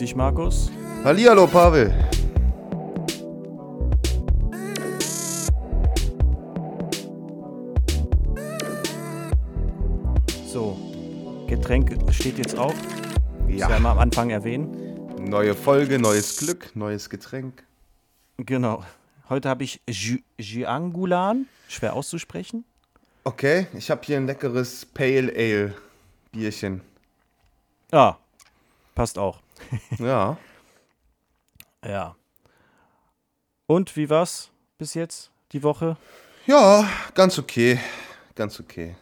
Dich, Markus. Hallihallo, Pavel. So, Getränk steht jetzt auf. Ja. Das mal am Anfang erwähnen. Neue Folge, neues Glück, neues Getränk. Genau. Heute habe ich Jiangulan, schwer auszusprechen. Okay, ich habe hier ein leckeres Pale Ale Bierchen. Ja, passt auch. Ja. Ja. Und wie war's bis jetzt die Woche? Ja, ganz okay. Ganz okay.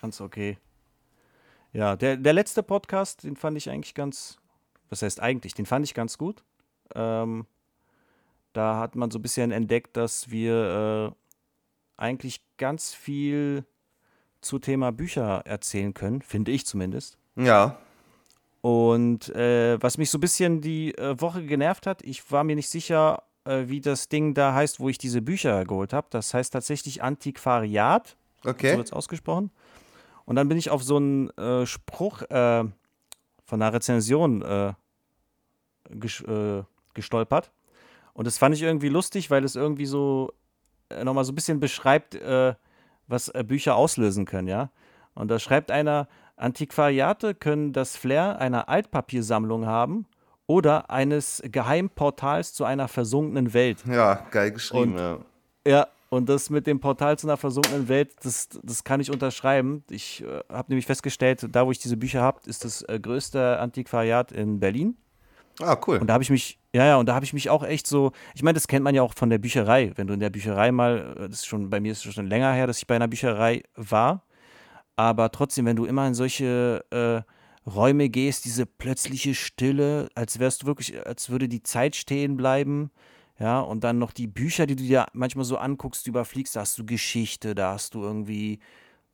Ganz okay. Ja, der, der letzte Podcast, den fand ich eigentlich ganz, was heißt eigentlich, den fand ich ganz gut. Ähm, da hat man so ein bisschen entdeckt, dass wir äh, eigentlich ganz viel zu Thema Bücher erzählen können, finde ich zumindest. Ja. Und äh, was mich so ein bisschen die äh, Woche genervt hat, ich war mir nicht sicher, äh, wie das Ding da heißt, wo ich diese Bücher geholt habe. Das heißt tatsächlich Antiquariat. So Okay. wird es ausgesprochen. Und dann bin ich auf so einen äh, Spruch äh, von einer Rezension ges gestolpert. Und das fand ich irgendwie lustig, weil es irgendwie so äh, nochmal so ein bisschen beschreibt, äh, was äh, Bücher auslösen können, ja. Und da schreibt einer, Antiquariate können das Flair einer Altpapiersammlung haben oder eines Geheimportals zu einer versunkenen Welt. Ja, geil geschrieben, Und- ja. Ja, und das mit dem Portal zu einer versunkenen Welt, das, das kann ich unterschreiben. Ich äh, habe nämlich festgestellt, da wo ich diese Bücher habe, ist das äh, größte Antiquariat in Berlin. Ah, cool. Und da habe ich mich, ja, ja, und da habe ich mich auch echt so, ich meine, das kennt man ja auch von der Bücherei. Wenn du in der Bücherei mal, äh, das ist schon, bei mir ist es schon länger her, dass ich bei einer Bücherei war. Aber trotzdem, wenn du immer in solche äh, Räume gehst, diese plötzliche Stille, als wärst du wirklich, als würde die Zeit stehen bleiben. Ja, und dann noch die Bücher, die du dir manchmal so anguckst, überfliegst, da hast du Geschichte, da hast du irgendwie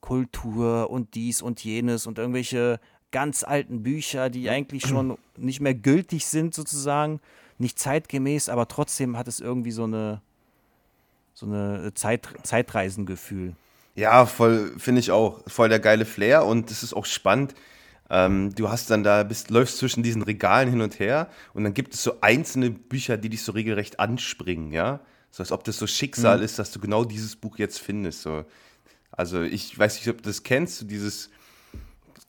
Kultur und dies und jenes und irgendwelche ganz alten Bücher, die eigentlich schon nicht mehr gültig sind, sozusagen, nicht zeitgemäß, aber trotzdem hat es irgendwie so eine so eine Zeit, Zeitreisengefühl. Ja, voll, finde ich auch. Voll der geile Flair und es ist auch spannend. Ähm, du hast dann da, bist, läufst zwischen diesen Regalen hin und her und dann gibt es so einzelne Bücher, die dich so regelrecht anspringen, ja. So als ob das so Schicksal ist, dass du genau dieses Buch jetzt findest. So. Also ich weiß nicht, ob du das kennst, so dieses,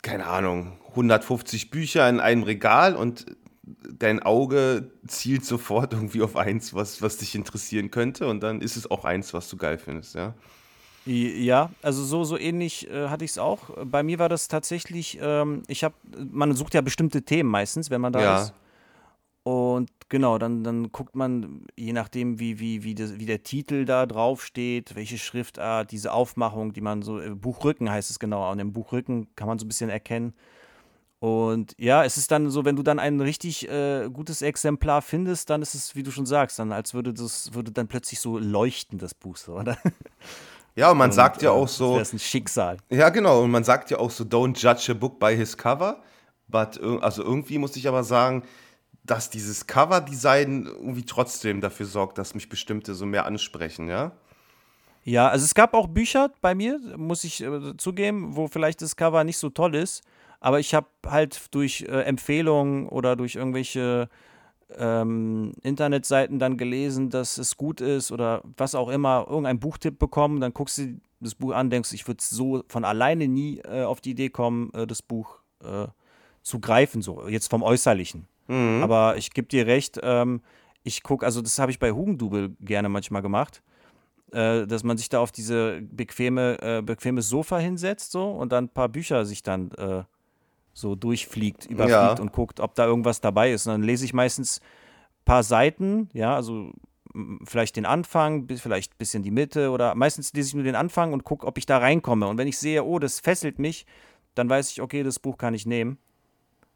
keine Ahnung, 150 Bücher in einem Regal und dein Auge zielt sofort irgendwie auf eins, was, was dich interessieren könnte und dann ist es auch eins, was du geil findest, ja. Ja, also so, so ähnlich äh, hatte ich es auch. Bei mir war das tatsächlich, ähm, ich habe, man sucht ja bestimmte Themen meistens, wenn man da Ja. ist. Und genau, dann, dann guckt man, je nachdem, wie, wie, wie, das, wie der Titel da drauf steht, welche Schriftart, diese Aufmachung, die man so, äh, Buchrücken heißt es genau, an dem Buchrücken kann man so ein bisschen erkennen. Und ja, es ist dann so, wenn du dann ein richtig äh, gutes Exemplar findest, dann ist es, wie du schon sagst, dann als würde das, würde dann plötzlich so leuchten, das Buch so, oder? Ja, und man Und, sagt ja äh, auch so, wäre es ein Schicksal. ja genau, und man sagt ja auch so, don't judge a book by his cover. But, ir- also irgendwie muss ich aber sagen, dass dieses Cover-Design irgendwie trotzdem dafür sorgt, dass mich bestimmte so mehr ansprechen, ja? Ja, also es gab auch Bücher bei mir, muss ich äh, zugeben, wo vielleicht das Cover nicht so toll ist, aber ich habe halt durch äh, Empfehlungen oder durch irgendwelche ähm, Internetseiten dann gelesen, dass es gut ist oder was auch immer, irgendein Buchtipp bekommen, dann guckst du das Buch an, denkst, ich würde so von alleine nie äh, auf die Idee kommen, äh, das Buch äh, zu greifen, so jetzt vom Äußerlichen. Aber ich gebe dir recht, ähm, ich gucke, also das habe ich bei Hugendubel gerne manchmal gemacht äh, dass man sich da auf diese bequeme, äh, bequemes Sofa hinsetzt so und dann ein paar Bücher sich dann äh, so durchfliegt, überfliegt Ja. und guckt, ob da irgendwas dabei ist. Und dann lese ich meistens ein paar Seiten, ja, also vielleicht den Anfang, vielleicht ein bisschen die Mitte oder meistens lese ich nur den Anfang und gucke, ob ich da reinkomme. Und wenn ich sehe, oh, das fesselt mich, dann weiß ich, okay, das Buch kann ich nehmen.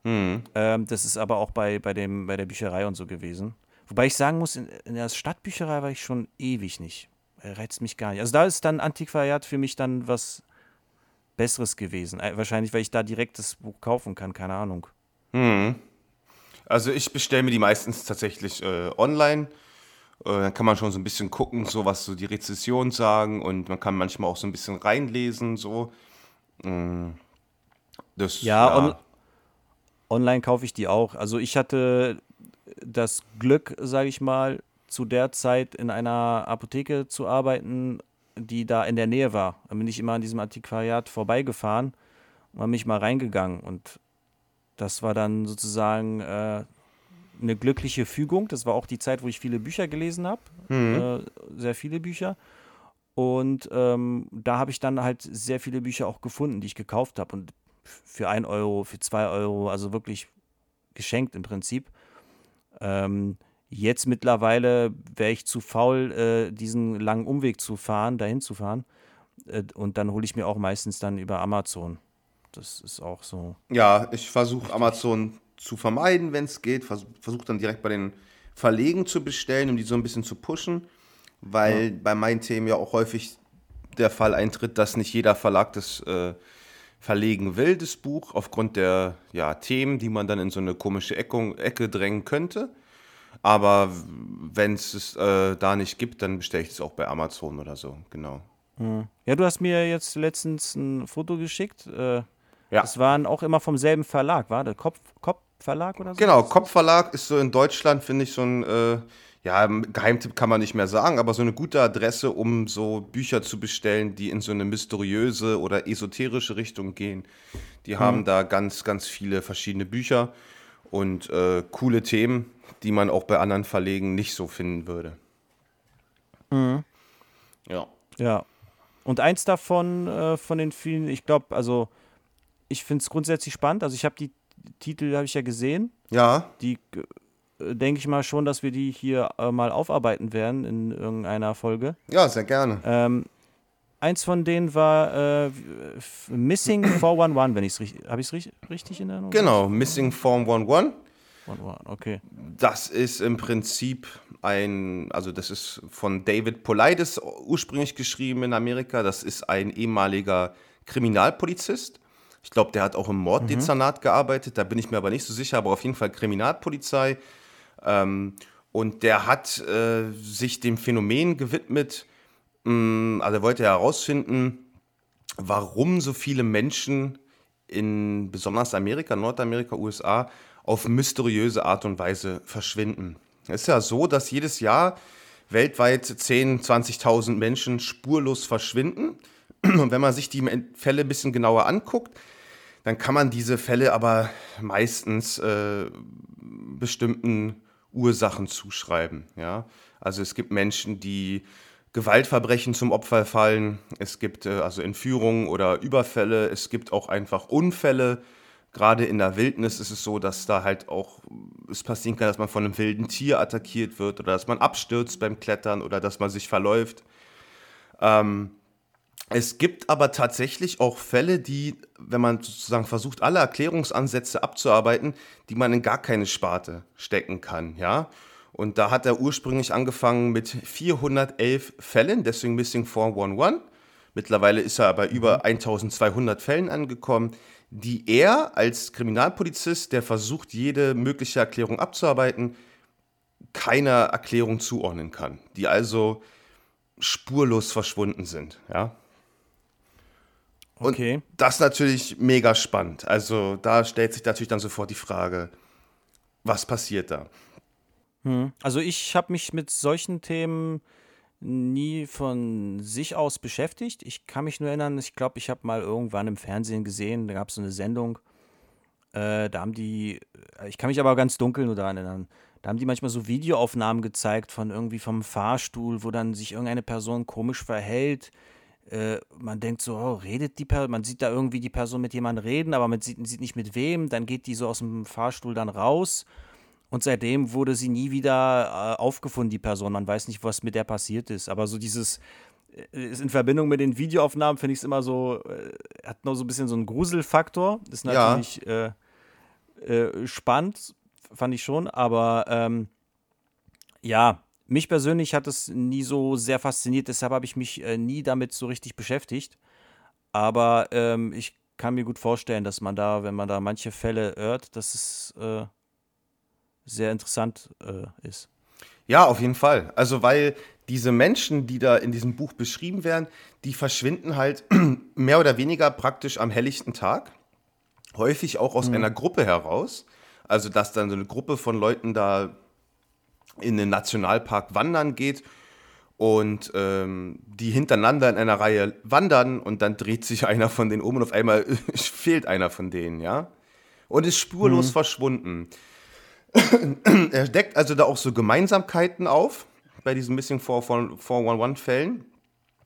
Mhm. Ähm, das ist aber auch bei, bei, dem, bei der Bücherei und so gewesen. Wobei ich sagen muss, in, in der Stadtbücherei war ich schon ewig nicht. Er reizt mich gar nicht. Also da ist dann Antiquariat für mich dann was Besseres gewesen. Äh, wahrscheinlich, weil ich da direkt das Buch kaufen kann, keine Ahnung. Also ich bestelle mir die meistens tatsächlich äh, online. Äh, dann kann man schon so ein bisschen gucken, so was so die Rezessionen sagen und man kann manchmal auch so ein bisschen reinlesen, so. Mm. Das, Ja, on online kaufe ich die auch. Also ich hatte das Glück, sage ich mal, zu der Zeit in einer Apotheke zu arbeiten, die da in der Nähe war. Da bin ich immer an diesem Antiquariat vorbeigefahren und habe mich mal reingegangen. Und das war dann sozusagen äh, eine glückliche Fügung. Das war auch die Zeit, wo ich viele Bücher gelesen habe. Mhm. Äh, sehr viele Bücher. Und ähm, da habe ich dann halt sehr viele Bücher auch gefunden, die ich gekauft habe. Und für ein Euro, für zwei Euro, also wirklich geschenkt im Prinzip. Ähm, jetzt mittlerweile wäre ich zu faul, äh, diesen langen Umweg zu fahren, dahin zu fahren. Äh, und dann hole ich mir auch meistens dann über Amazon. Das ist auch so. Ja, ich versuche Amazon zu vermeiden, wenn es geht. Versuche versuch dann direkt bei den Verlegen zu bestellen, um die so ein bisschen zu pushen. Weil ja. bei meinen Themen ja auch häufig der Fall eintritt, dass nicht jeder Verlag das äh, verlegen will, das Buch, aufgrund der ja, Themen, die man dann in so eine komische Ecke, Ecke drängen könnte. Aber wenn es es äh, da nicht gibt, dann bestelle ich es auch bei Amazon oder so, genau. Hm. Ja, du hast mir jetzt letztens ein Foto geschickt. Äh, ja. Das waren auch immer vom selben Verlag, war der Kopf, Kopf Verlag oder so? Genau, Kopf Verlag ist so in Deutschland, finde ich, so ein, äh, ja, Geheimtipp kann man nicht mehr sagen, aber so eine gute Adresse, um so Bücher zu bestellen, die in so eine mysteriöse oder esoterische Richtung gehen. Die hm. haben da ganz, ganz viele verschiedene Bücher und äh, coole Themen, die man auch bei anderen Verlegen nicht so finden würde. Mhm. Ja. Ja. Und eins davon, äh, von den vielen, ich glaube, also ich finde es grundsätzlich spannend. Also ich habe die Titel, habe ich ja gesehen. Ja. Die äh, denke ich mal schon, dass wir die hier äh, mal aufarbeiten werden in irgendeiner Folge. Ja, sehr gerne. Ähm, eins von denen war äh, Missing 411, wenn ich es richtig, habe ich es richtig in Erinnerung? Genau, Missing 411. Okay. Das ist im Prinzip ein, also das ist von David Polides ursprünglich geschrieben in Amerika. Das ist ein ehemaliger Kriminalpolizist. Ich glaube, der hat auch im Morddezernat mhm. gearbeitet. Da bin ich mir aber nicht so sicher, aber auf jeden Fall Kriminalpolizei. Ähm, und der hat äh, sich dem Phänomen gewidmet, also er wollte herausfinden, warum so viele Menschen in besonders Amerika, Nordamerika, USA auf mysteriöse Art und Weise verschwinden. Es ist ja so, dass jedes Jahr weltweit 10.000, 20.000 Menschen spurlos verschwinden. Und wenn man sich die Fälle ein bisschen genauer anguckt, dann kann man diese Fälle aber meistens äh, bestimmten Ursachen zuschreiben. Ja? Also es gibt Menschen, die Gewaltverbrechen zum Opfer fallen, es gibt äh, also Entführungen oder Überfälle, es gibt auch einfach Unfälle, gerade in der Wildnis ist es so, dass da halt auch es passieren kann, dass man von einem wilden Tier attackiert wird oder dass man abstürzt beim Klettern oder dass man sich verläuft. Ähm, es gibt aber tatsächlich auch Fälle, die, wenn man sozusagen versucht, alle Erklärungsansätze abzuarbeiten, die man in gar keine Sparte stecken kann, ja. Und da hat er ursprünglich angefangen mit 411 Fällen, deswegen Missing 411. Mittlerweile ist er bei über 1200 Fällen angekommen die er als Kriminalpolizist, der versucht, jede mögliche Erklärung abzuarbeiten, keiner Erklärung zuordnen kann, die also spurlos verschwunden sind, ja. Und okay. das ist natürlich mega spannend. Also da stellt sich natürlich dann sofort die Frage, was passiert da? Hm. Also ich habe mich mit solchen Themen nie von sich aus beschäftigt. Ich kann mich nur erinnern, ich glaube, ich habe mal irgendwann im Fernsehen gesehen, da gab es so eine Sendung, äh, da haben die, äh, ich kann mich aber ganz dunkel nur daran erinnern, da haben die manchmal so Videoaufnahmen gezeigt von irgendwie vom Fahrstuhl, wo dann sich irgendeine Person komisch verhält. Äh, man denkt so, oh, redet die Person, man sieht da irgendwie die Person mit jemandem reden, aber man sieht, sieht nicht mit wem, dann geht die so aus dem Fahrstuhl dann raus und seitdem wurde sie nie wieder äh, aufgefunden, die Person. Man weiß nicht, was mit der passiert ist. Aber so dieses äh, ist in Verbindung mit den Videoaufnahmen finde ich es immer so, äh, hat noch so ein bisschen so einen Gruselfaktor. Ist natürlich ja. äh, äh, spannend, fand ich schon, aber ähm, ja, mich persönlich hat es nie so sehr fasziniert, deshalb habe ich mich äh, nie damit so richtig beschäftigt. Aber ähm, ich kann mir gut vorstellen, dass man da, wenn man da manche Fälle hört, dass es äh, sehr interessant äh, ist. Ja, auf jeden Fall. Also, weil diese Menschen, die da in diesem Buch beschrieben werden, die verschwinden halt mehr oder weniger praktisch am helllichten Tag. häufig auch aus einer Gruppe heraus. Also, dass dann so eine Gruppe von Leuten da in den Nationalpark wandern geht und ähm, die hintereinander in einer Reihe wandern und dann dreht sich einer von denen um und auf einmal fehlt einer von denen, ja. Und ist spurlos verschwunden. er deckt also da auch so Gemeinsamkeiten auf bei diesen Missing 411-Fällen.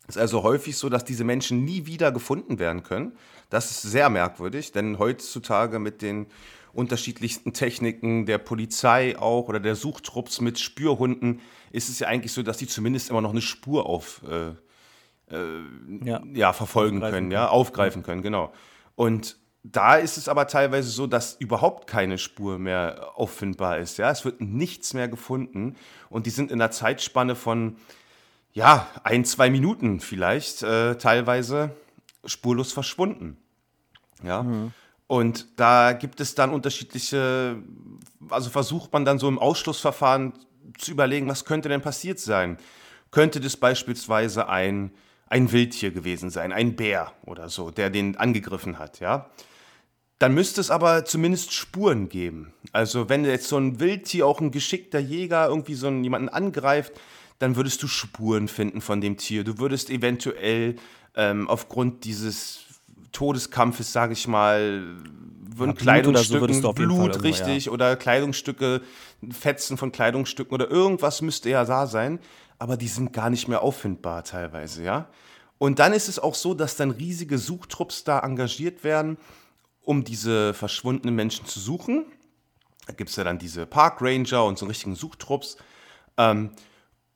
Es ist also häufig so, dass diese Menschen nie wieder gefunden werden können. Das ist sehr merkwürdig, denn heutzutage mit den unterschiedlichsten Techniken der Polizei auch oder der Suchtrupps mit Spürhunden ist es ja eigentlich so, dass die zumindest immer noch eine Spur auf äh, äh, ja. ja. verfolgen können, ja, aufgreifen können, genau. Und da ist es aber teilweise so, dass überhaupt keine Spur mehr auffindbar ist. Ja, es wird nichts mehr gefunden und die sind in einer Zeitspanne von ja ein zwei Minuten vielleicht äh, teilweise spurlos verschwunden. Ja. Mhm. Und da gibt es dann unterschiedliche, also versucht man dann so im Ausschlussverfahren zu überlegen, was könnte denn passiert sein? Könnte das beispielsweise ein, ein Wildtier gewesen sein, ein Bär oder so, der den angegriffen hat, ja? Dann müsste es aber zumindest Spuren geben. Also wenn jetzt so ein Wildtier, auch ein geschickter Jäger, irgendwie so einen, jemanden angreift, dann würdest du Spuren finden von dem Tier. Du würdest eventuell ähm, aufgrund dieses Todeskampfes, sage ich mal, würden ja, Kleidungsstücken, so Blut, richtig, ja. oder Kleidungsstücke, Fetzen von Kleidungsstücken oder irgendwas müsste ja da sein, aber die sind gar nicht mehr auffindbar teilweise, ja. Und dann ist es auch so, dass dann riesige Suchtrupps da engagiert werden, um diese verschwundenen Menschen zu suchen. Da gibt es ja dann diese Park Ranger und so richtigen Suchtrupps. Ähm,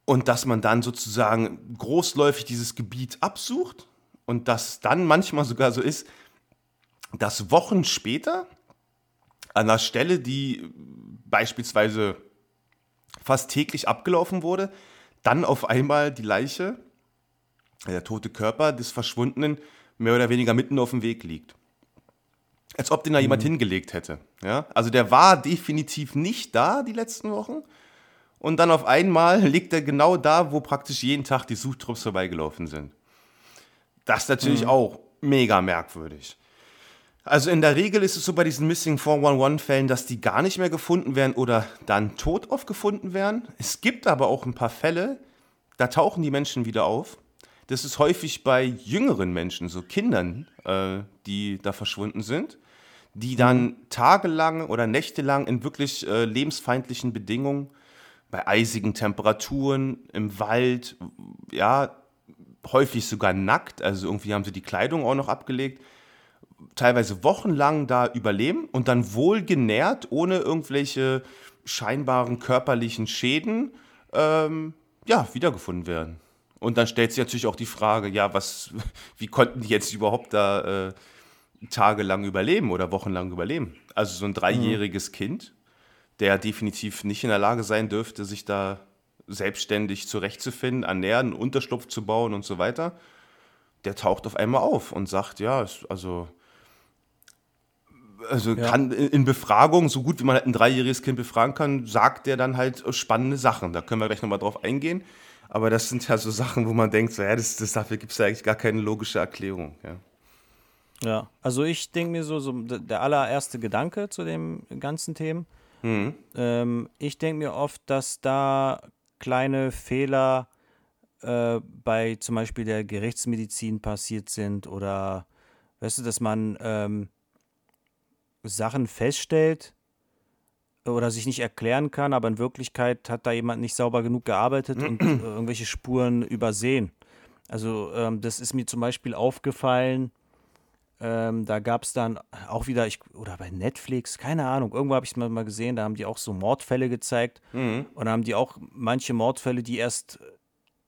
und dass man dann sozusagen großläufig dieses Gebiet absucht und dass dann manchmal sogar so ist, dass Wochen später an einer Stelle, die beispielsweise fast täglich abgelaufen wurde, dann auf einmal die Leiche, der tote Körper des Verschwundenen, mehr oder weniger mitten auf dem Weg liegt. Als ob den da mhm. jemand hingelegt hätte. Ja? Also der war definitiv nicht da die letzten Wochen. Und dann auf einmal liegt er genau da, wo praktisch jeden Tag die Suchtrupps vorbeigelaufen sind. Das ist natürlich mhm. auch mega merkwürdig. Also in der Regel ist es so bei diesen Missing 411-Fällen, dass die gar nicht mehr gefunden werden oder dann tot aufgefunden werden. Es gibt aber auch ein paar Fälle, da tauchen die Menschen wieder auf. Das ist häufig bei jüngeren Menschen, so Kindern, äh, die da verschwunden sind, die dann mhm. tagelang oder nächtelang in wirklich äh, lebensfeindlichen Bedingungen, bei eisigen Temperaturen, im Wald, ja, häufig sogar nackt, also irgendwie haben sie die Kleidung auch noch abgelegt, teilweise wochenlang da überleben und dann wohlgenährt, ohne irgendwelche scheinbaren körperlichen Schäden, ähm, ja, wiedergefunden werden. Und dann stellt sich natürlich auch die Frage, ja, was, wie konnten die jetzt überhaupt da äh, tagelang überleben oder wochenlang überleben? Also so ein dreijähriges mhm. Kind, der definitiv nicht in der Lage sein dürfte, sich da selbstständig zurechtzufinden, ernähren, Unterschlupf zu bauen und so weiter, der taucht auf einmal auf und sagt, ja, also also ja. kann in Befragung, so gut wie man halt ein dreijähriges Kind befragen kann, sagt der dann halt spannende Sachen. Da können wir gleich nochmal drauf eingehen. Aber das sind ja so Sachen, wo man denkt, so, ja, das, das dafür gibt es ja eigentlich gar keine logische Erklärung. Ja, ja also ich denke mir so, so, der allererste Gedanke zu dem ganzen Themen. Mhm. Ähm, ich denke mir oft, dass da kleine Fehler äh, bei zum Beispiel der Gerichtsmedizin passiert sind oder weißt du, dass man ähm, Sachen feststellt oder sich nicht erklären kann, aber in Wirklichkeit hat da jemand nicht sauber genug gearbeitet und äh, irgendwelche Spuren übersehen. Also ähm, das ist mir zum Beispiel aufgefallen, ähm, da gab es dann auch wieder, ich, oder bei Netflix, keine Ahnung, irgendwo habe ich es mal, mal gesehen, da haben die auch so Mordfälle gezeigt. Mhm. Und da haben die auch manche Mordfälle, die erst,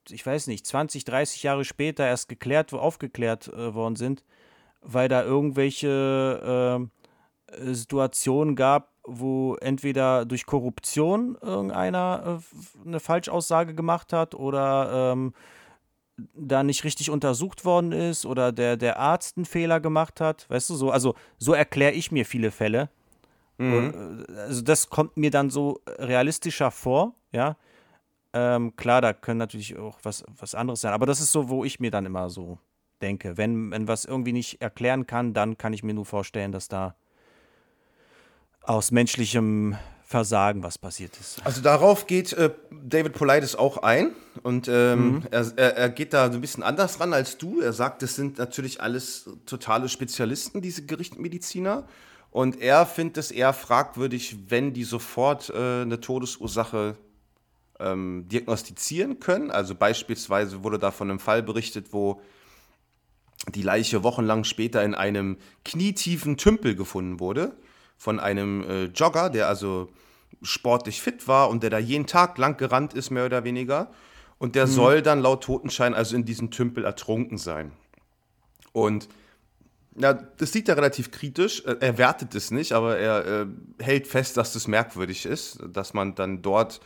ich weiß nicht, 20, 30 Jahre später erst geklärt, aufgeklärt äh, worden sind, weil da irgendwelche äh, Situationen gab, wo entweder durch Korruption irgendeiner äh, eine Falschaussage gemacht hat oder ähm, da nicht richtig untersucht worden ist oder der, der Arzt einen Fehler gemacht hat, weißt du, so, also so erkläre ich mir viele Fälle. Mhm. Äh, also das kommt mir dann so realistischer vor, ja. Ähm, klar, da können natürlich auch was, was anderes sein, aber das ist so, wo ich mir dann immer so denke. Wenn, wenn was irgendwie nicht erklären kann, dann kann ich mir nur vorstellen, dass da aus menschlichem Versagen, was passiert ist. Also darauf geht äh, David Politis auch ein und ähm, mhm. er, er, geht da so ein bisschen anders ran als du. Er sagt, das sind natürlich alles totale Spezialisten, diese Gerichtsmediziner. Und er findet es eher fragwürdig, wenn die sofort äh, eine Todesursache ähm, diagnostizieren können. Also beispielsweise wurde da von einem Fall berichtet, wo die Leiche wochenlang später in einem knietiefen Tümpel gefunden wurde von einem äh, Jogger, der also sportlich fit war und der da jeden Tag lang gerannt ist, mehr oder weniger. Und der mhm. soll dann laut Totenschein also in diesem Tümpel ertrunken sein. Und ja, das sieht er relativ kritisch. Er wertet es nicht, aber er äh, hält fest, dass das merkwürdig ist, dass man dann dort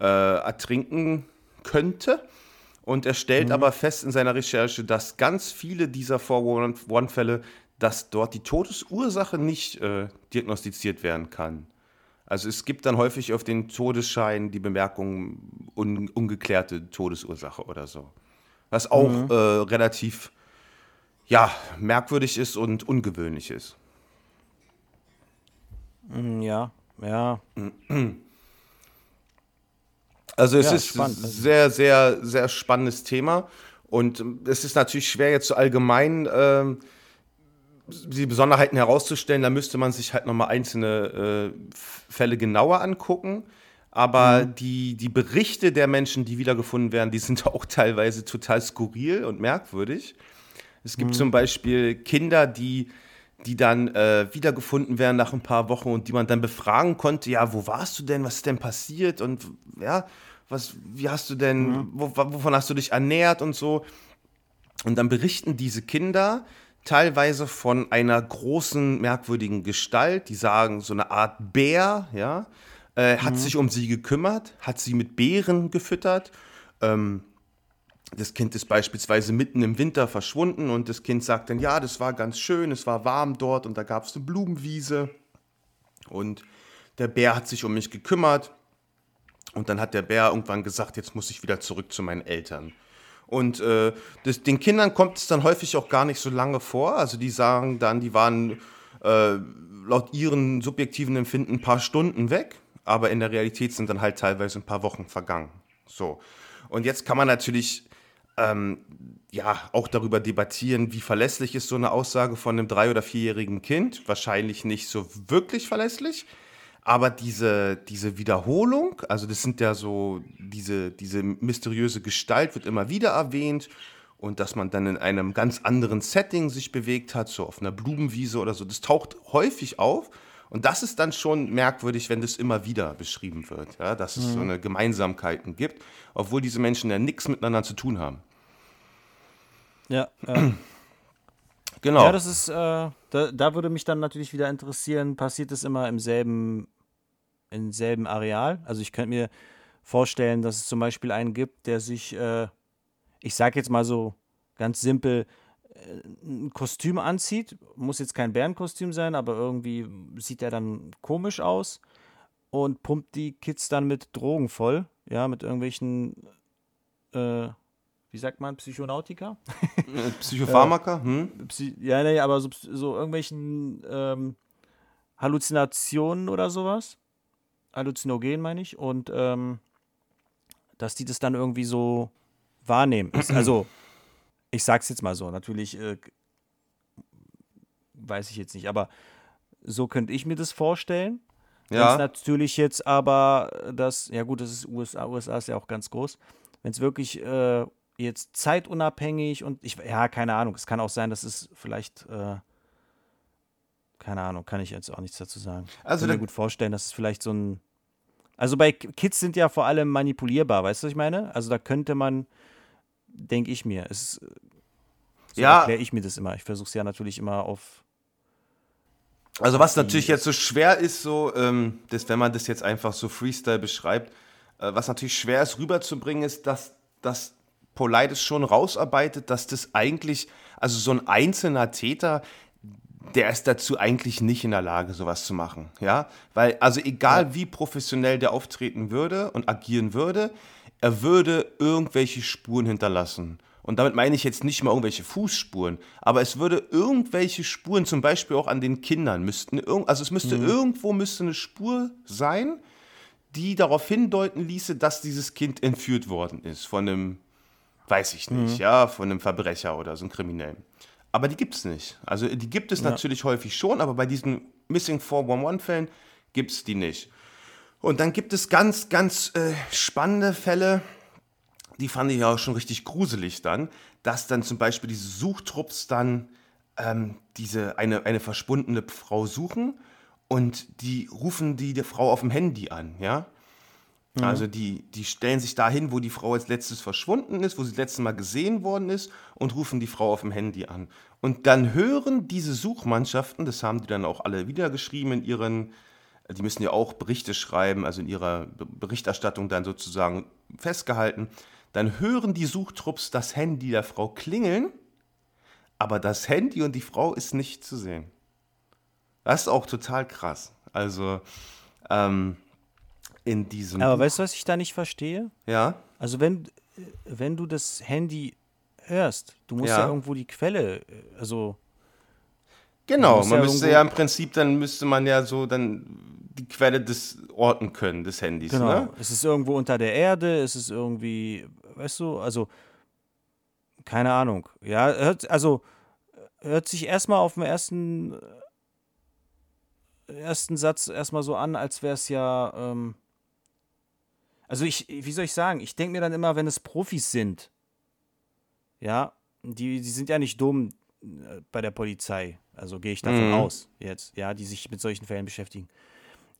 äh, ertrinken könnte. Und er stellt mhm. aber fest in seiner Recherche, dass ganz viele dieser 411-Fälle dass dort die Todesursache nicht äh, diagnostiziert werden kann. Also es gibt dann häufig auf den Todesschein die Bemerkung un ungeklärte Todesursache oder so. Was auch mhm. äh, relativ ja, merkwürdig ist und ungewöhnlich ist. Mm, ja, ja. Also es ja, ist ein sehr, sehr, sehr spannendes Thema. Und es ist natürlich schwer jetzt so allgemein äh, die Besonderheiten herauszustellen, da müsste man sich halt nochmal einzelne äh, Fälle genauer angucken. Aber mhm. die, die Berichte der Menschen, die wiedergefunden werden, die sind auch teilweise total skurril und merkwürdig. Es gibt mhm. zum Beispiel Kinder, die, die dann äh, wiedergefunden werden nach ein paar Wochen und die man dann befragen konnte, ja, wo warst du denn, was ist denn passiert und ja, was, wie hast du denn, mhm. wo, wovon hast du dich ernährt und so. Und dann berichten diese Kinder, teilweise von einer großen, merkwürdigen Gestalt, die sagen, so eine Art Bär, ja, äh, hat mhm. sich um sie gekümmert, hat sie mit Beeren gefüttert. Ähm, das Kind ist beispielsweise mitten im Winter verschwunden und das Kind sagt dann, ja, das war ganz schön, es war warm dort und da gab es eine Blumenwiese und der Bär hat sich um mich gekümmert und dann hat der Bär irgendwann gesagt, jetzt muss ich wieder zurück zu meinen Eltern. Und äh, das, den Kindern kommt es dann häufig auch gar nicht so lange vor. Also die sagen dann, die waren äh, laut ihren subjektiven Empfinden ein paar Stunden weg, aber in der Realität sind dann halt teilweise ein paar Wochen vergangen. So. Und jetzt kann man natürlich ähm, ja auch darüber debattieren, wie verlässlich ist so eine Aussage von einem drei- oder vierjährigen Kind. Wahrscheinlich nicht so wirklich verlässlich. Aber diese, diese Wiederholung, also das sind ja so, diese, diese mysteriöse Gestalt wird immer wieder erwähnt und dass man dann in einem ganz anderen Setting sich bewegt hat, so auf einer Blumenwiese oder so, das taucht häufig auf. Und das ist dann schon merkwürdig, wenn das immer wieder beschrieben wird, ja, dass es mhm. so eine Gemeinsamkeiten gibt, obwohl diese Menschen ja nichts miteinander zu tun haben. Ja, äh, genau. Ja, das ist, äh, da, da würde mich dann natürlich wieder interessieren, passiert es immer im selben, im selben Areal? Also ich könnte mir vorstellen, dass es zum Beispiel einen gibt, der sich, äh, ich sage jetzt mal so ganz simpel, äh, ein Kostüm anzieht. Muss jetzt kein Bärenkostüm sein, aber irgendwie sieht er dann komisch aus und pumpt die Kids dann mit Drogen voll. Ja, mit irgendwelchen äh, wie sagt man, Psychonautika? Äh, Psychopharmaka? hm? Psy ja, nee, aber so, so irgendwelchen ähm, Halluzinationen oder sowas. Halluzinogen meine ich. Und ähm, dass die das dann irgendwie so wahrnehmen. also, ich sag's jetzt mal so, natürlich äh, weiß ich jetzt nicht, aber so könnte ich mir das vorstellen. Ja. natürlich jetzt aber das, ja gut, das ist USA, USA ist ja auch ganz groß. Wenn es wirklich äh, jetzt zeitunabhängig und ich, ja, keine Ahnung. Es kann auch sein, dass es vielleicht, äh, keine Ahnung, kann ich jetzt auch nichts dazu sagen. Also ich kann mir gut vorstellen, dass es vielleicht so ein, also bei Kids sind ja vor allem manipulierbar, weißt du, was ich meine? Also da könnte man, denke ich mir, es, so ja. erkläre ich mir das immer. Ich versuche es ja natürlich immer auf also was natürlich jetzt so schwer ist, so, ähm, dass wenn man das jetzt einfach so Freestyle beschreibt, äh, was natürlich schwer ist rüberzubringen, ist, dass, dass Politis schon rausarbeitet, dass das eigentlich, also so ein einzelner Täter, der ist dazu eigentlich nicht in der Lage, sowas zu machen. Ja, weil, also egal ja. wie professionell der auftreten würde und agieren würde, er würde irgendwelche Spuren hinterlassen. Und damit meine ich jetzt nicht mal irgendwelche Fußspuren, aber es würde irgendwelche Spuren, zum Beispiel auch an den Kindern, müssten, also es müsste mhm. irgendwo müsste eine Spur sein, die darauf hindeuten ließe, dass dieses Kind entführt worden ist von einem, weiß ich nicht, mhm. ja, von einem Verbrecher oder so einem Kriminellen. Aber die gibt es nicht. Also die gibt es ja. natürlich häufig schon, aber bei diesen Missing 411-Fällen gibt es die nicht. Und dann gibt es ganz, ganz äh, spannende Fälle, die fand ich auch schon richtig gruselig dann, dass dann zum Beispiel diese Suchtrupps dann ähm, diese, eine, eine verschwundene Frau suchen und die rufen die, die Frau auf dem Handy an, ja. Mhm. Also die, die stellen sich dahin, wo die Frau als letztes verschwunden ist, wo sie das letzte Mal gesehen worden ist und rufen die Frau auf dem Handy an. Und dann hören diese Suchmannschaften, das haben die dann auch alle wiedergeschrieben in ihren, die müssen ja auch Berichte schreiben, also in ihrer Berichterstattung dann sozusagen festgehalten, dann hören die Suchtrupps das Handy der Frau klingeln, aber das Handy und die Frau ist nicht zu sehen. Das ist auch total krass. Also, ähm, in diesem. Aber Buch. weißt du, was ich da nicht verstehe? Ja. Also, wenn, wenn du das Handy hörst, du musst ja, ja irgendwo die Quelle, also. Genau, man ja müsste ja im Prinzip, dann müsste man ja so dann die Quelle des orten können, des Handys. Genau. Ne? Es ist irgendwo unter der Erde, es ist irgendwie, weißt du, also keine Ahnung. Ja, hört, also hört sich erstmal auf dem ersten ersten Satz erstmal so an, als wäre es ja. Ähm also ich, wie soll ich sagen, ich denke mir dann immer, wenn es Profis sind, ja, die, die sind ja nicht dumm äh, bei der Polizei. Also gehe ich davon mhm. aus, jetzt, ja, die sich mit solchen Fällen beschäftigen.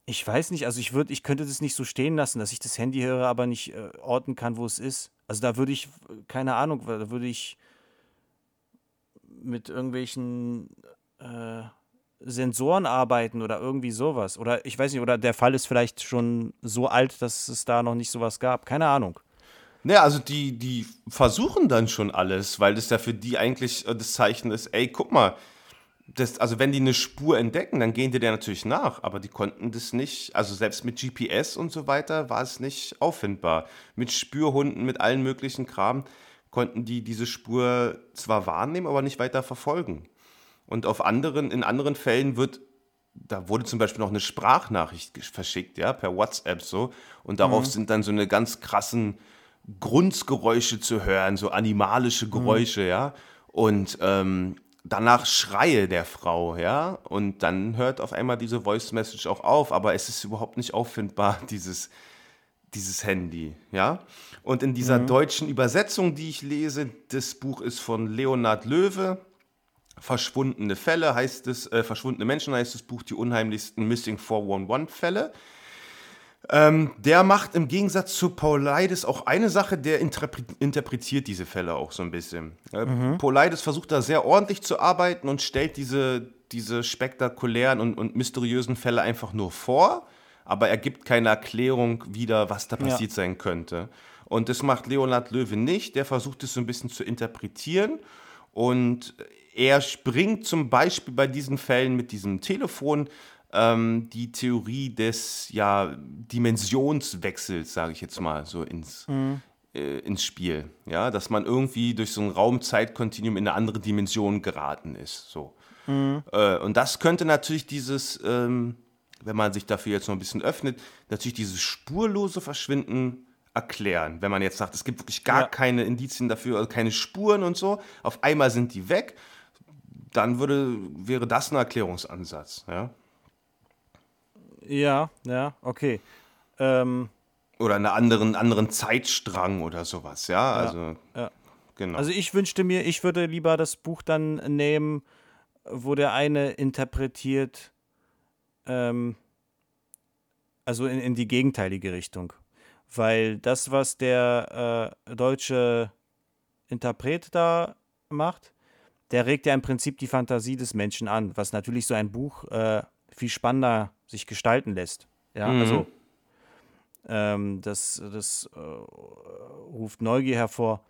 Ich weiß nicht, also ich würde, ich könnte das nicht so stehen lassen, dass ich das Handy höre, aber nicht äh, orten kann, wo es ist. Also da würde ich, keine Ahnung, da würde ich mit irgendwelchen äh, Sensoren arbeiten oder irgendwie sowas. Oder ich weiß nicht, oder der Fall ist vielleicht schon so alt, dass es da noch nicht sowas gab. Keine Ahnung. Naja, also die, die versuchen dann schon alles, weil das ja für die eigentlich äh, das Zeichen ist, ey, guck mal, das, also wenn die eine Spur entdecken, dann gehen die der natürlich nach, aber die konnten das nicht, also selbst mit GPS und so weiter war es nicht auffindbar. Mit Spürhunden, mit allen möglichen Kram konnten die diese Spur zwar wahrnehmen, aber nicht weiter verfolgen. Und auf anderen, in anderen Fällen wird, da wurde zum Beispiel noch eine Sprachnachricht verschickt, ja, per WhatsApp so, und darauf mhm. sind dann so eine ganz krassen Grundgeräusche zu hören, so animalische mhm. Geräusche, mhm. ja. Und ähm, danach Schreie der Frau, ja, und dann hört auf einmal diese Voice Message auch auf, aber es ist überhaupt nicht auffindbar, dieses, dieses Handy, ja. Und in dieser mhm. deutschen Übersetzung, die ich lese, das Buch ist von Leonard Löwe, Verschwundene Fälle heißt es, äh, verschwundene Menschen heißt das Buch, die unheimlichsten Missing 411-Fälle. Ähm, der macht im Gegensatz zu Paulides auch eine Sache, der interpretiert diese Fälle auch so ein bisschen. Äh, mhm. Paulides versucht da sehr ordentlich zu arbeiten und stellt diese, diese spektakulären und, und mysteriösen Fälle einfach nur vor, aber er gibt keine Erklärung wieder, was da passiert ja. sein könnte. Und das macht Leonard Löwe nicht, der versucht es so ein bisschen zu interpretieren und er springt zum Beispiel bei diesen Fällen mit diesem Telefon ähm, die Theorie des ja, Dimensionswechsels, sage ich jetzt mal, so ins, mhm. äh, ins Spiel. Ja, dass man irgendwie durch so ein Raumzeitkontinuum in eine andere Dimension geraten ist. So. Mhm. Äh, und das könnte natürlich dieses, ähm, wenn man sich dafür jetzt noch ein bisschen öffnet, natürlich dieses spurlose Verschwinden erklären. Wenn man jetzt sagt, es gibt wirklich gar ja. keine Indizien dafür, also keine Spuren und so, auf einmal sind die weg, dann würde, wäre das ein Erklärungsansatz. Ja. Ja, ja, okay. Ähm, oder einen anderen, anderen Zeitstrang oder sowas, ja. ja also, ja. genau. Also ich wünschte mir, ich würde lieber das Buch dann nehmen, wo der eine interpretiert, ähm, also in, in die gegenteilige Richtung. Weil das, was der äh, deutsche Interpret da macht, der regt ja im Prinzip die Fantasie des Menschen an, was natürlich so ein Buch äh, viel spannender sich gestalten lässt. Ja, mhm. also ähm, das, das äh, ruft Neugier hervor.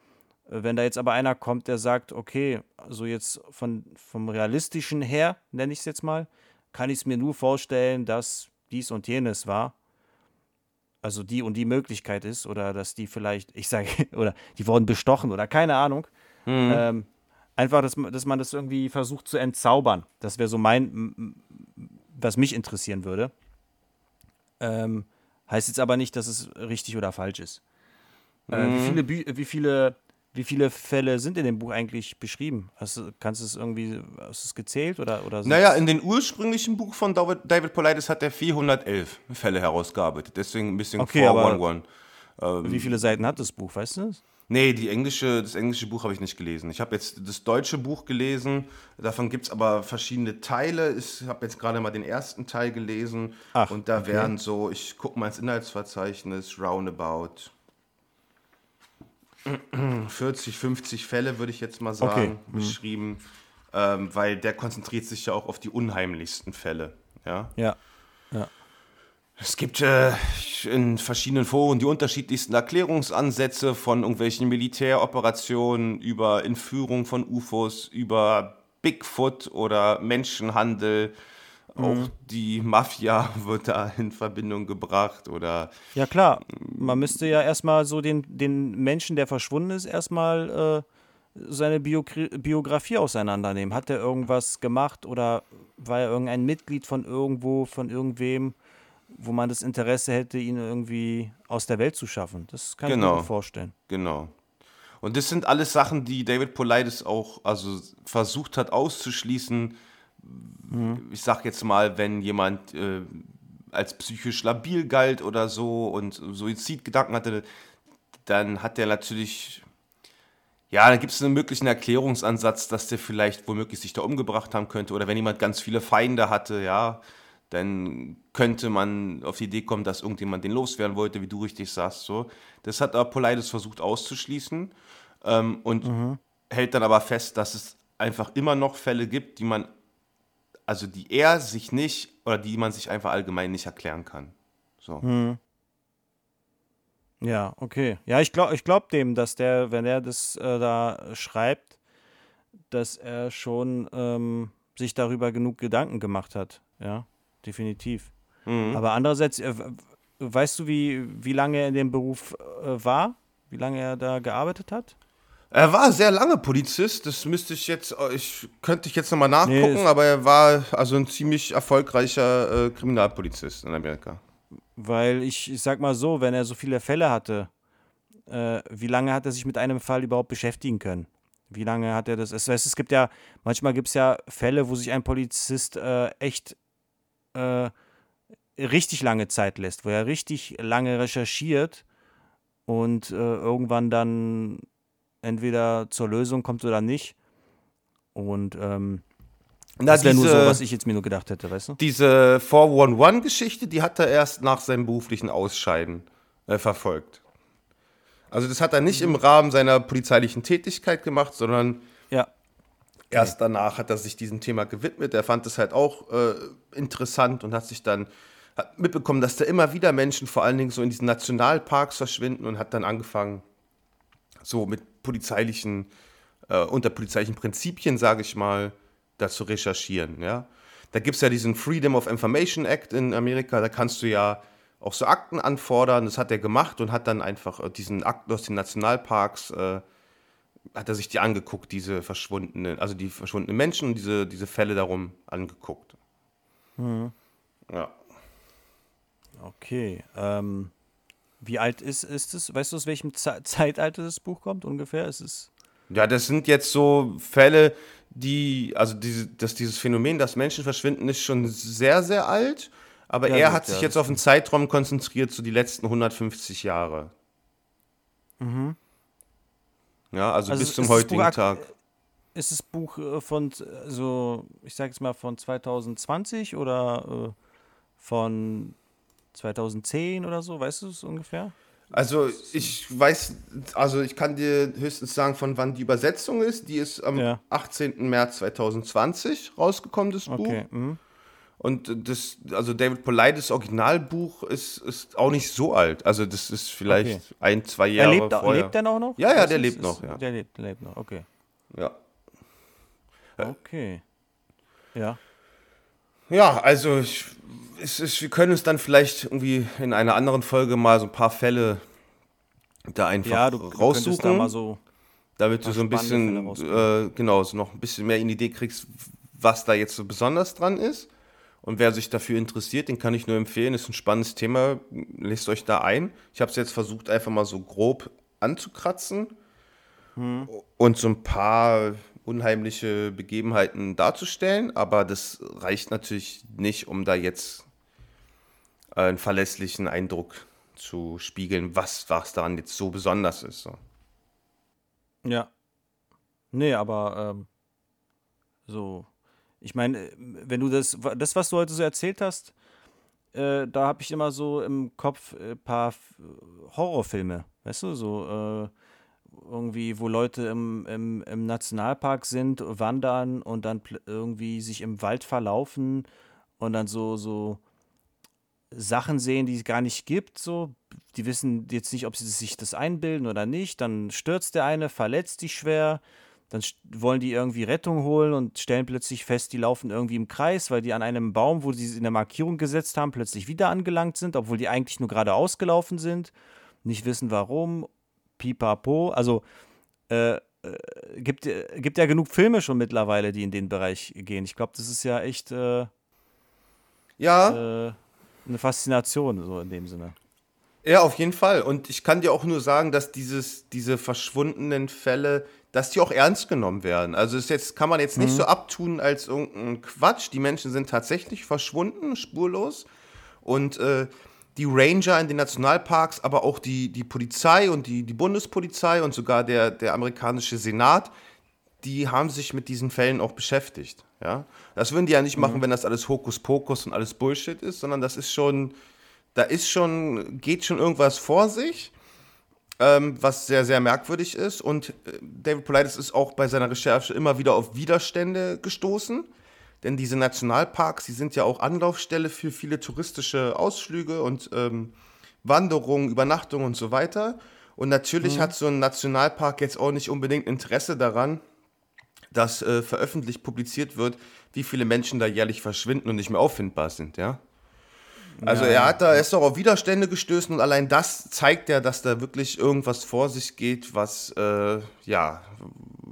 Wenn da jetzt aber einer kommt, der sagt, okay, also jetzt von, vom Realistischen her, nenne ich es jetzt mal, kann ich es mir nur vorstellen, dass dies und jenes war. Also die und die Möglichkeit ist, oder dass die vielleicht, ich sage, oder die wurden bestochen oder keine Ahnung. Ähm, einfach, dass, man- dass man das irgendwie versucht zu entzaubern. Das wäre so mein, was mich interessieren würde. Ähm, heißt jetzt aber nicht, dass es richtig oder falsch ist. Äh, wie, viele Bü wie, viele, wie viele Fälle sind in dem Buch eigentlich beschrieben? Hast du, kannst du es irgendwie, hast du es gezählt oder, oder Naja, in den ursprünglichen Buch von David, David Paulides hat er 411 Fälle herausgearbeitet. Deswegen ein bisschen Okay, aber- 411. wie viele Seiten hat das Buch, weißt du das? Nee, die englische, das englische Buch habe ich nicht gelesen. Ich habe jetzt das deutsche Buch gelesen. Davon gibt es aber verschiedene Teile. Ich habe jetzt gerade mal den ersten Teil gelesen. Ach, und da okay. wären so, ich gucke mal ins Inhaltsverzeichnis, roundabout 40, 50 Fälle, würde ich jetzt mal sagen, Okay, mhm. beschrieben. Ähm, weil der konzentriert sich ja auch auf die unheimlichsten Fälle. Ja. Ja. Es gibt äh, in verschiedenen Foren die unterschiedlichsten Erklärungsansätze von irgendwelchen Militäroperationen über Entführung von UFOs, über Bigfoot oder Menschenhandel. Auch die Mafia wird da in Verbindung gebracht oder Ja, klar. Man müsste ja erstmal so den, den Menschen, der verschwunden ist, erstmal äh, seine Biogri Biografie auseinandernehmen. Hat er irgendwas gemacht oder war er irgendein Mitglied von irgendwo, von irgendwem, wo man das Interesse hätte, ihn irgendwie aus der Welt zu schaffen? Das kann ich Genau. mir gut vorstellen. Genau. Und das sind alles Sachen, die David Paulides auch also versucht hat auszuschließen. Ich sag jetzt mal, wenn jemand äh, als psychisch labil galt oder so und Suizidgedanken hatte, dann hat der natürlich, ja, dann gibt es einen möglichen Erklärungsansatz, dass der vielleicht womöglich sich da umgebracht haben könnte. Oder wenn jemand ganz viele Feinde hatte, ja, dann könnte man auf die Idee kommen, dass irgendjemand den loswerden wollte, wie du richtig sagst. So. Das hat aber Paulides versucht auszuschließen ähm, und hält dann aber fest, dass es einfach immer noch Fälle gibt, die man, also die er sich nicht oder die man sich einfach allgemein nicht erklären kann. So. Ja, okay. Ja, ich glaube ich glaub dem, dass der, wenn er das äh, da schreibt, dass er schon ähm, sich darüber genug Gedanken gemacht hat. Ja, definitiv. Aber andererseits, äh, weißt du, wie, wie lange er in dem Beruf äh, war? Wie lange er da gearbeitet hat? Er war sehr lange Polizist, das müsste ich jetzt, ich könnte ich jetzt nochmal nachgucken, Nee, aber er war also ein ziemlich erfolgreicher äh, Kriminalpolizist in Amerika. Weil ich, ich sag mal so, wenn er so viele Fälle hatte, äh, wie lange hat er sich mit einem Fall überhaupt beschäftigen können? Wie lange hat er das? Es, es, es gibt ja, manchmal gibt es ja Fälle, wo sich ein Polizist äh, echt äh, richtig lange Zeit lässt, wo er richtig lange recherchiert und äh, irgendwann dann entweder zur Lösung kommt oder nicht. Und ähm, Na, das wäre nur so, was ich jetzt mir nur gedacht hätte, weißt du? Diese 411-Geschichte, die hat er erst nach seinem beruflichen Ausscheiden äh, verfolgt. Also das hat er nicht im Rahmen seiner polizeilichen Tätigkeit gemacht, sondern. Erst danach hat er sich diesem Thema gewidmet. Er fand es halt auch äh, interessant und hat sich dann hat mitbekommen, dass da immer wieder Menschen vor allen Dingen so in diesen Nationalparks verschwinden und hat dann angefangen, so mit polizeilichen, äh, unter polizeilichen Prinzipien, sage ich mal, da zu recherchieren. Ja? Da gibt es ja diesen Freedom of Information Act in Amerika, da kannst du ja auch so Akten anfordern. Das hat er gemacht und hat dann einfach äh, diesen Akten aus den Nationalparks, äh, hat er sich die angeguckt, diese verschwundenen, also die verschwundenen Menschen und diese, diese Fälle darum angeguckt. Ja. Okay. Ähm, wie alt ist, ist es? Weißt du, aus welchem Ze Zeitalter das Buch kommt ungefähr? Ist es. Ja, das sind jetzt so Fälle, die, also diese, dass dieses Phänomen, dass Menschen verschwinden, ist schon sehr, sehr alt. Aber Ja, er gut, hat sich ja, jetzt auf einen Zeitraum konzentriert, so die letzten 150 Jahre. Ja, also. Also bis zum Buch heutigen akt- Tag. Ist das Buch äh, von, also, ich sag jetzt mal von 2020 oder äh, von 2010 oder so? Weißt du es ungefähr? Also ich weiß, also ich kann dir höchstens sagen, von wann die Übersetzung ist. Die ist am Ja. 18. März 2020 rausgekommen, das Buch. Okay. Mhm. Und das, also David Paulides Originalbuch ist, ist auch nicht so alt. Also das ist vielleicht Okay. ein, zwei Jahre lebt, vorher. lebt der noch? noch? Ja, ja, der du, lebt ist- noch, ja. Der lebt, lebt noch, okay. Ja. Okay. Ja. Ja, also ich, es ist, wir können uns dann vielleicht irgendwie in einer anderen Folge mal so ein paar Fälle da einfach Ja, du, du raussuchen. da mal so damit du so ein bisschen, äh, genau, so noch ein bisschen mehr in die Idee kriegst, was da jetzt so besonders dran ist. Und wer sich dafür interessiert, den kann ich nur empfehlen. Ist ein spannendes Thema. Lest euch da ein. Ich habe es jetzt versucht, einfach mal so grob anzukratzen hm. und so ein paar unheimliche Begebenheiten darzustellen. Aber das reicht natürlich nicht, um da jetzt einen verlässlichen Eindruck zu spiegeln, was, was daran jetzt so besonders ist. So. Ja. Nee, aber ähm, so ich meine, wenn du das, das, was du heute so erzählt hast, äh, da habe ich immer so im Kopf ein paar Horrorfilme, weißt du, so äh, irgendwie, wo Leute im, im, im Nationalpark sind, wandern und dann irgendwie sich im Wald verlaufen und dann so, so Sachen sehen, die es gar nicht gibt, so. Die wissen jetzt nicht, ob sie sich das einbilden oder nicht. Dann stürzt der eine, verletzt sich schwer dann wollen die irgendwie Rettung holen und stellen plötzlich fest, die laufen irgendwie im Kreis, weil die an einem Baum, wo sie in der Markierung gesetzt haben, plötzlich wieder angelangt sind, obwohl die eigentlich nur gerade ausgelaufen sind, nicht wissen warum, pipapo. Also äh, äh, gibt, äh, gibt ja genug Filme schon mittlerweile, die in den Bereich gehen. Ich glaube, das ist ja echt äh, ja. Äh, eine Faszination, so in dem Sinne. Ja, auf jeden Fall. Und ich kann dir auch nur sagen, dass dieses, diese verschwundenen Fälle dass die auch ernst genommen werden. Also ist jetzt kann man jetzt nicht mhm. so abtun als irgendein Quatsch. Die Menschen sind tatsächlich verschwunden, spurlos. Und äh, die Ranger in den Nationalparks, aber auch die, die Polizei und die, die Bundespolizei und sogar der, der amerikanische Senat, die haben sich mit diesen Fällen auch beschäftigt. Ja? Das würden die ja nicht mhm. machen, wenn das alles Hokuspokus und alles Bullshit ist, sondern das ist schon, da ist schon, geht schon irgendwas vor sich ähm, was sehr, sehr merkwürdig ist. Und äh, David Politis ist auch bei seiner Recherche immer wieder auf Widerstände gestoßen. Denn diese Nationalparks, die sind ja auch Anlaufstelle für viele touristische Ausflüge und ähm, Wanderungen, Übernachtungen und so weiter. Und natürlich mhm. hat so ein Nationalpark jetzt auch nicht unbedingt Interesse daran, dass äh, veröffentlicht, publiziert wird, wie viele Menschen da jährlich verschwinden und nicht mehr auffindbar sind, ja. Also ja. er hat da, er ist doch auf Widerstände gestößt und allein das zeigt ja, dass da wirklich irgendwas vor sich geht, was äh, ja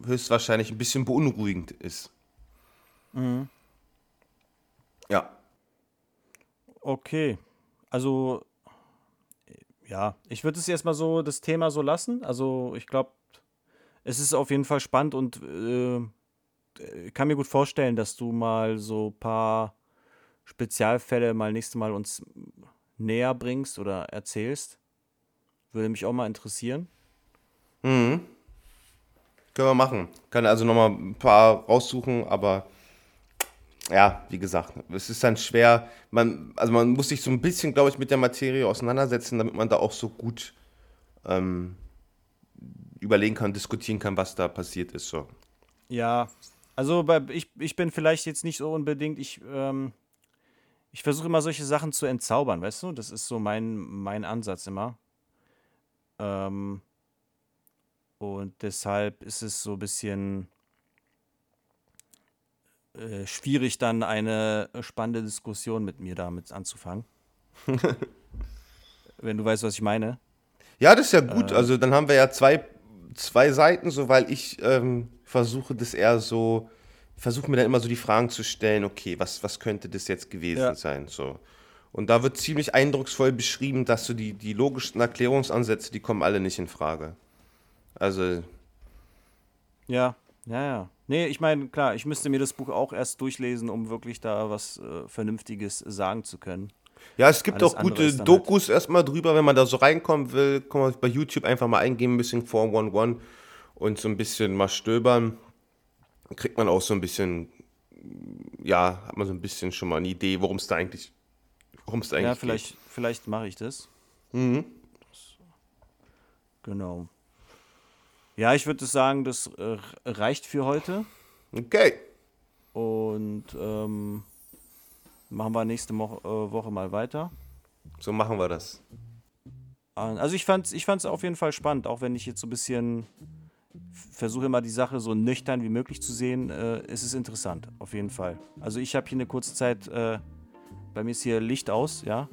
höchstwahrscheinlich ein bisschen beunruhigend ist. Mhm. Ja. Okay. Also ja, ich würde es erstmal so das Thema so lassen. Also ich glaube, es ist auf jeden Fall spannend und äh, kann mir gut vorstellen, dass du mal so ein paar Spezialfälle mal nächstes Mal uns näher bringst oder erzählst. Würde mich auch mal interessieren. Mhm. Können wir machen. Kann also nochmal ein paar raussuchen, aber ja, wie gesagt, es ist dann schwer. Man, also man muss sich so ein bisschen, glaube ich, mit der Materie auseinandersetzen, damit man da auch so gut ähm, überlegen kann, diskutieren kann, was da passiert ist. So. Ja, also bei, ich, ich bin vielleicht jetzt nicht so unbedingt, ich ähm, ich versuche immer solche Sachen zu entzaubern, weißt du? Das ist so mein, mein Ansatz immer. Ähm, und deshalb ist es so ein bisschen äh, schwierig, dann eine spannende Diskussion mit mir damit anzufangen. Wenn du weißt, was ich meine. Ja, das ist ja gut. Äh, also dann haben wir ja zwei, zwei Seiten, so weil ich ähm, versuche das eher so versuche mir dann immer so die Fragen zu stellen, okay, was, was könnte das jetzt gewesen ja. sein? So. Und da wird ziemlich eindrucksvoll beschrieben, dass so die, die logischen Erklärungsansätze, die kommen alle nicht in Frage. Also. Ja, ja, ja. Nee, ich meine, klar, ich müsste mir das Buch auch erst durchlesen, um wirklich da was äh, Vernünftiges sagen zu können. Ja, es gibt Alles auch gute Dokus halt erstmal drüber, wenn man da so reinkommen will, kann man bei YouTube einfach mal eingeben, ein bisschen 411 und so ein bisschen mal stöbern kriegt man auch so ein bisschen, ja, hat man so ein bisschen schon mal eine Idee, worum es da eigentlich, worum es da eigentlich Ja, vielleicht, geht. vielleicht mache ich das. Mhm. Genau. Ja, ich würde sagen, das äh, reicht für heute. Okay. Und ähm, machen wir nächste Mo äh, Woche mal weiter. So machen wir das. Also ich fand es ich fand's auf jeden Fall spannend, auch wenn ich jetzt so ein bisschen versuche immer die Sache so nüchtern wie möglich zu sehen. Äh, es ist interessant, auf jeden Fall. Also ich habe hier eine kurze Zeit, äh, bei mir ist hier Licht aus, ja.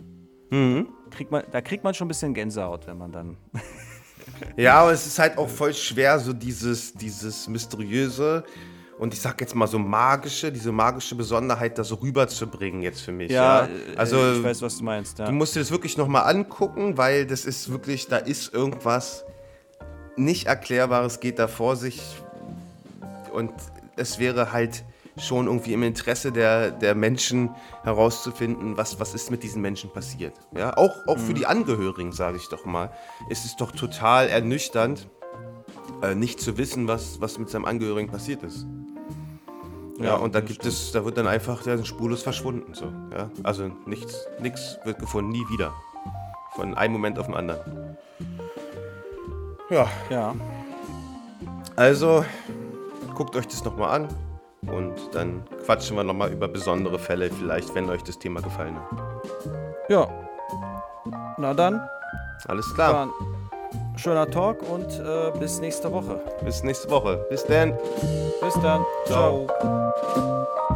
Mhm. Kriegt man, da kriegt man schon ein bisschen Gänsehaut, wenn man dann Ja, aber es ist halt auch voll schwer, so dieses, dieses mysteriöse und ich sag jetzt mal so magische, diese magische Besonderheit da so rüberzubringen jetzt für mich. Ja, ja? also ich weiß, was du meinst. Ja. Du musst dir das wirklich nochmal angucken, weil das ist wirklich, da ist irgendwas nicht Erklärbares geht da vor sich und es wäre halt schon irgendwie im Interesse der, der Menschen herauszufinden, was, was ist mit diesen Menschen passiert. Ja? Auch, auch mhm. für die Angehörigen, sage ich doch mal, ist es doch total ernüchternd, äh, nicht zu wissen, was, was mit seinem Angehörigen passiert ist. Ja, ja und da gibt stimmt. es, da wird dann einfach der ist spurlos verschwunden. So, ja? Also nichts, nichts wird gefunden, nie wieder. Von einem Moment auf den anderen. Ja. Ja. Also, guckt euch das nochmal an. Und dann quatschen wir nochmal über besondere Fälle, vielleicht, wenn euch das Thema gefallen hat. Ja. Na dann. Alles klar. schöner Talk und äh, bis nächste Woche. Bis nächste Woche. Bis dann. Bis dann. Ciao. Ciao.